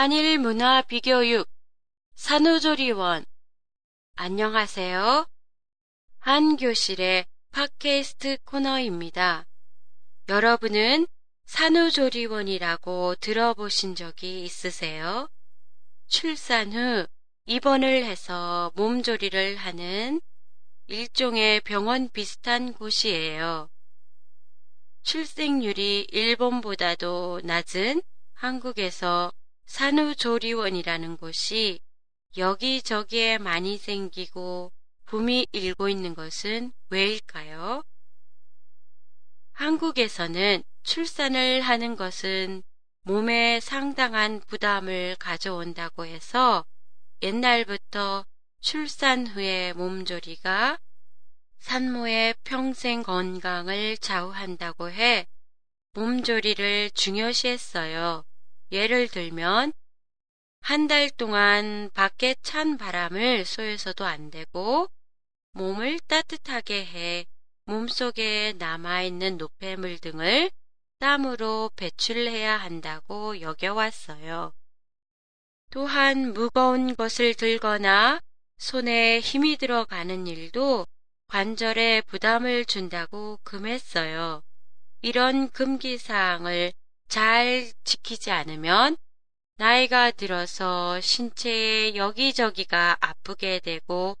한일 문화 비교육 산후조리원 안녕하세요. 한 교실의 팟캐스트 코너입니다. 여러분은 산후조리원이라고 들어보신 적이 있으세요? 출산 후 입원을 해서 몸조리를 하는 일종의 병원 비슷한 곳이에요. 출생률이 일본보다도 낮은 한국에서 산후조리원이라는 곳이 여기저기에 많이 생기고 붐이 일고 있는 것은 왜일까요? 한국에서는 출산을 하는 것은 몸에 상당한 부담을 가져온다고 해서 옛날부터 출산 후의 몸조리가 산모의 평생 건강을 좌우한다고 해 몸조리를 중요시했어요. 예를 들면 한 달 동안 밖에 찬 바람을 쏘여서도 안 되고 몸을 따뜻하게 해 몸속에 남아있는 노폐물 등을 땀으로 배출해야 한다고 여겨왔어요. 또한 무거운 것을 들거나 손에 힘이 들어가는 일도 관절에 부담을 준다고 금했어요. 이런 금기사항을 잘 지키지 않으면 나이가 들어서 신체의 여기저기가 아프게 되고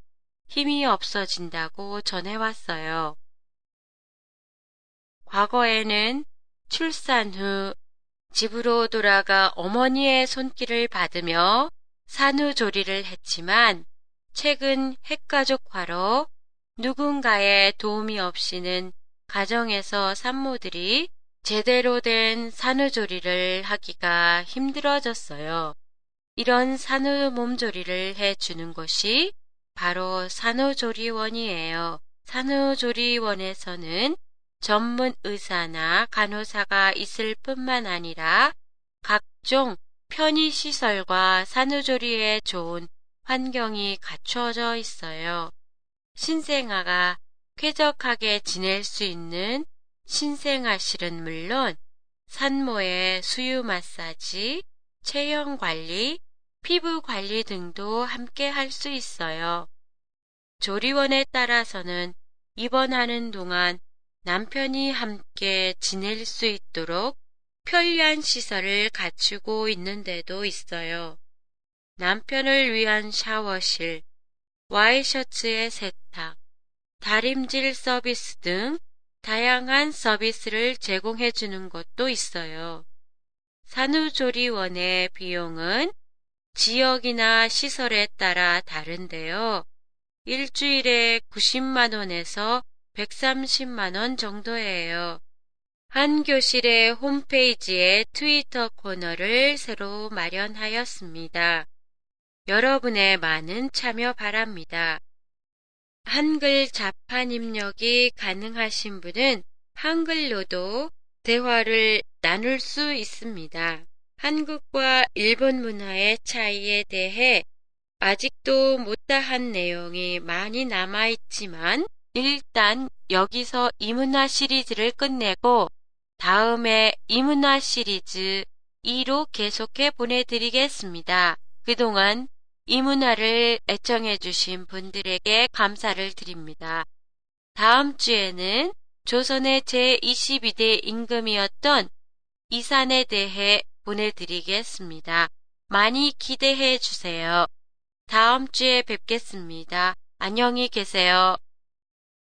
힘이 없어진다고 전해왔어요. 과거에는 출산 후 집으로 돌아가 어머니의 손길을 받으며 산후조리를 했지만 최근 핵가족화로 누군가의 도움이 없이는 가정에서 산모들이 제대로 된 산후조리를 하기가 힘들어졌어요. 이런 산후 몸조리를 해주는 것이 바로 산후조리원이에요. 산후조리원에서는 전문 의사나 간호사가 있을 뿐만 아니라 각종 편의시설과 산후조리에 좋은 환경이 갖추어져 있어요. 신생아가 쾌적하게 지낼 수 있는 신생아실은 물론 산모의 수유 마사지, 체형 관리, 피부 관리 등도 함께 할 수 있어요. 조리원에 따라서는 입원하는 동안 남편이 함께 지낼 수 있도록 편리한 시설을 갖추고 있는 데도 있어요. 남편을 위한 샤워실, 와이셔츠의 세탁, 다림질 서비스 등 다양한 서비스를 제공해 주는 곳도 있어요. 산후조리원의 비용은 지역이나 시설에 따라 다른데요. 일주일에 90만 원에서 130만 원 정도예요. 한 교실의 홈페이지에 트위터 코너를 새로 마련하였습니다. 여러분의 많은 참여 바랍니다. 한글 자판 입력이 가능하신 분은 한글로도 대화를 나눌 수 있습니다. 한국과 일본 문화의 차이에 대해 아직도 못다한 내용이 많이 남아있지만 일단 여기서 이문화 시리즈를 끝내고 다음에 이문화 시리즈 2로 계속해 보내드리겠습니다. 그동안 이 문화를 애청해주신 분들에게 감사를 드립니다. 다음 주에는 조선의 제22대 임금이었던 이산에 대해 보내드리겠습니다. 많이 기대해 주세요. 다음 주에 뵙겠습니다. 안녕히 계세요.